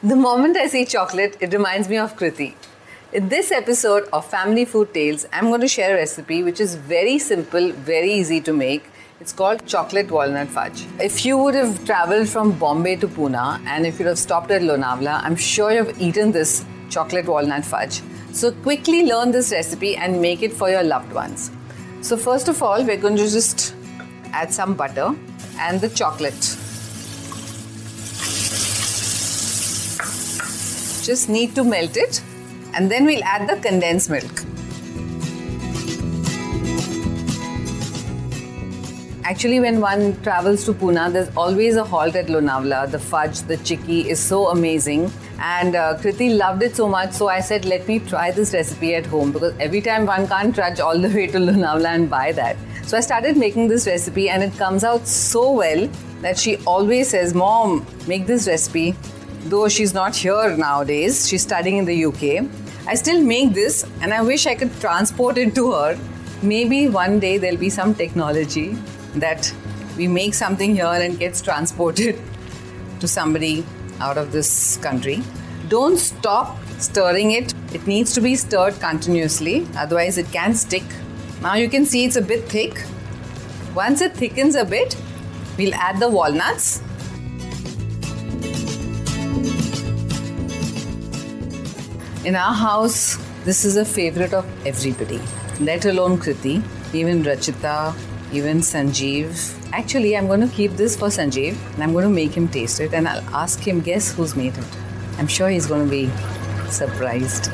The moment I see chocolate, it reminds me of Kriti. In this episode of Family Food Tales, I'm going to share a recipe which is very simple, very easy to make. It's called chocolate walnut fudge. If you would have traveled from Bombay to Pune and if you'd have stopped at Lonavala, I'm sure you've eaten this chocolate walnut fudge. So quickly learn this recipe and make it for your loved ones. So first of all, we're going to just add some butter and the chocolate. Just need to melt it and then we'll add the condensed milk. Actually, when one travels to Pune, there's always a halt at Lonavala. The fudge, the chikki is so amazing. And uh, Kriti loved it so much, so I said, let me try this recipe at home because every time one can't trudge all the way to Lonavala and buy that. So I started making this recipe, and it comes out so well that she always says, Mom, make this recipe though she's not here nowadays, she's studying in the UK. I still make this and I wish I could transport it to her. Maybe one day there'll be some technology that we make something here and gets transported to somebody out of this country. Don't stop stirring it. It needs to be stirred continuously, otherwise, it can stick. Now you can see it's a bit thick. Once it thickens a bit, we'll add the walnuts In our house, this is a favorite of everybody, let alone Kriti, even Rachita, even Sanjeev. Actually, I'm going to keep this for Sanjeev and I'm going to make him taste it and I'll ask him, guess who's made it? I'm sure he's going to be surprised.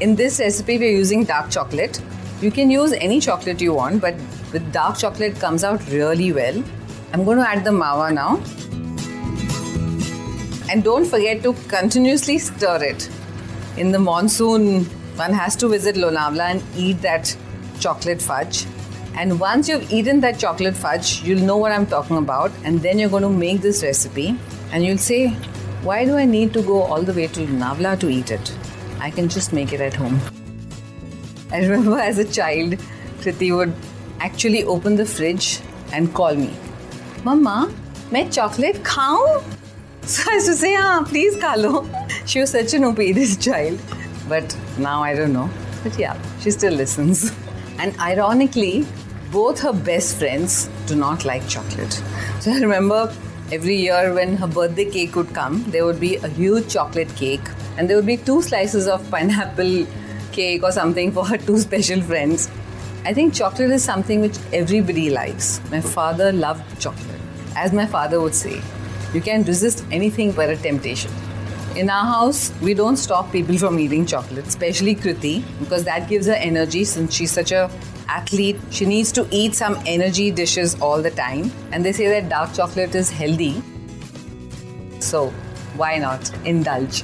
In this recipe, we're using dark chocolate. You can use any chocolate you want, but with dark chocolate comes out really well. I'm going to add the mawa now. And don't forget to continuously stir it in the monsoon, one has to visit Lonavala and eat that chocolate fudge. And once you've eaten that chocolate fudge, you'll know what I'm talking about. And then you're going to make this recipe and you'll say, Why do I need to go all the way to Lonavala to eat it? I can just make it at home. I remember as a child, Kriti would actually open the fridge and call me, Mama, मैं chocolate खाऊं? so I used to say, ah, please Kalo. She was such an obedient child. But now I don't know. But yeah, she still listens. And ironically, both her best friends do not like chocolate. So I remember every year when her birthday cake would come, there would be a huge chocolate cake, and there would be two slices of pineapple cake or something for her two special friends. I think chocolate is something which everybody likes. My father loved chocolate. As my father would say, you can resist anything but a temptation. In our house, we don't stop people from eating chocolate, especially Kriti, because that gives her energy since she's such a athlete. She needs to eat some energy dishes all the time. And they say that dark chocolate is healthy. So why not indulge?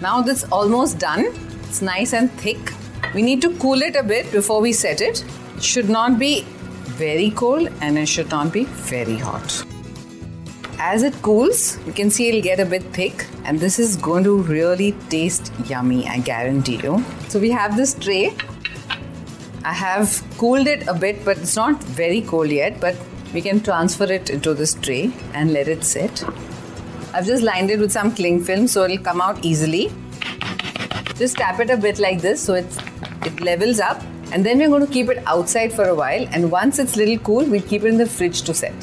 Now that's almost done. It's nice and thick. We need to cool it a bit before we set it. It should not be very cold and it should not be very hot as it cools, you can see it'll get a bit thick, and this is going to really taste yummy, I guarantee you. So, we have this tray. I have cooled it a bit, but it's not very cold yet, but we can transfer it into this tray and let it sit. I've just lined it with some cling film so it'll come out easily. Just tap it a bit like this so it's, it levels up and then we're going to keep it outside for a while and once it's little cool we'll keep it in the fridge to set.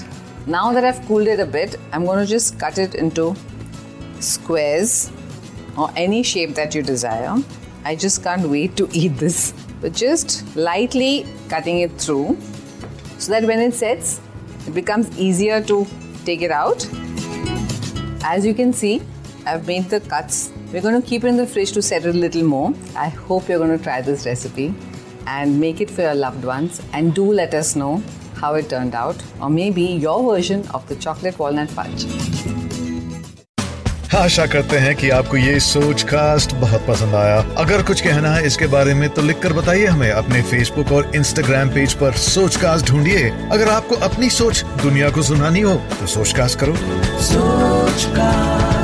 Now that I've cooled it a bit, I'm going to just cut it into squares or any shape that you desire. I just can't wait to eat this. But just lightly cutting it through so that when it sets, it becomes easier to take it out. As you can see, I've made the cuts. We're going to keep it in the fridge to set it a little more. I hope you're going to try this recipe and make it for your loved ones. And do let us know how it turned out, or maybe your version of the chocolate walnut fudge. आशा करते हैं कि आपको ये सोच cast बहुत पसंद आया। अगर कुछ कहना है इसके बारे में तो लिखकर बताइए हमें अपने फेसबुक और इंस्टाग्राम पेज पर सोच कास्ट ढूंढिए। अगर आपको अपनी सोच दुनिया को सुनानी हो तो सोच कास्ट करो। सोच कास्ट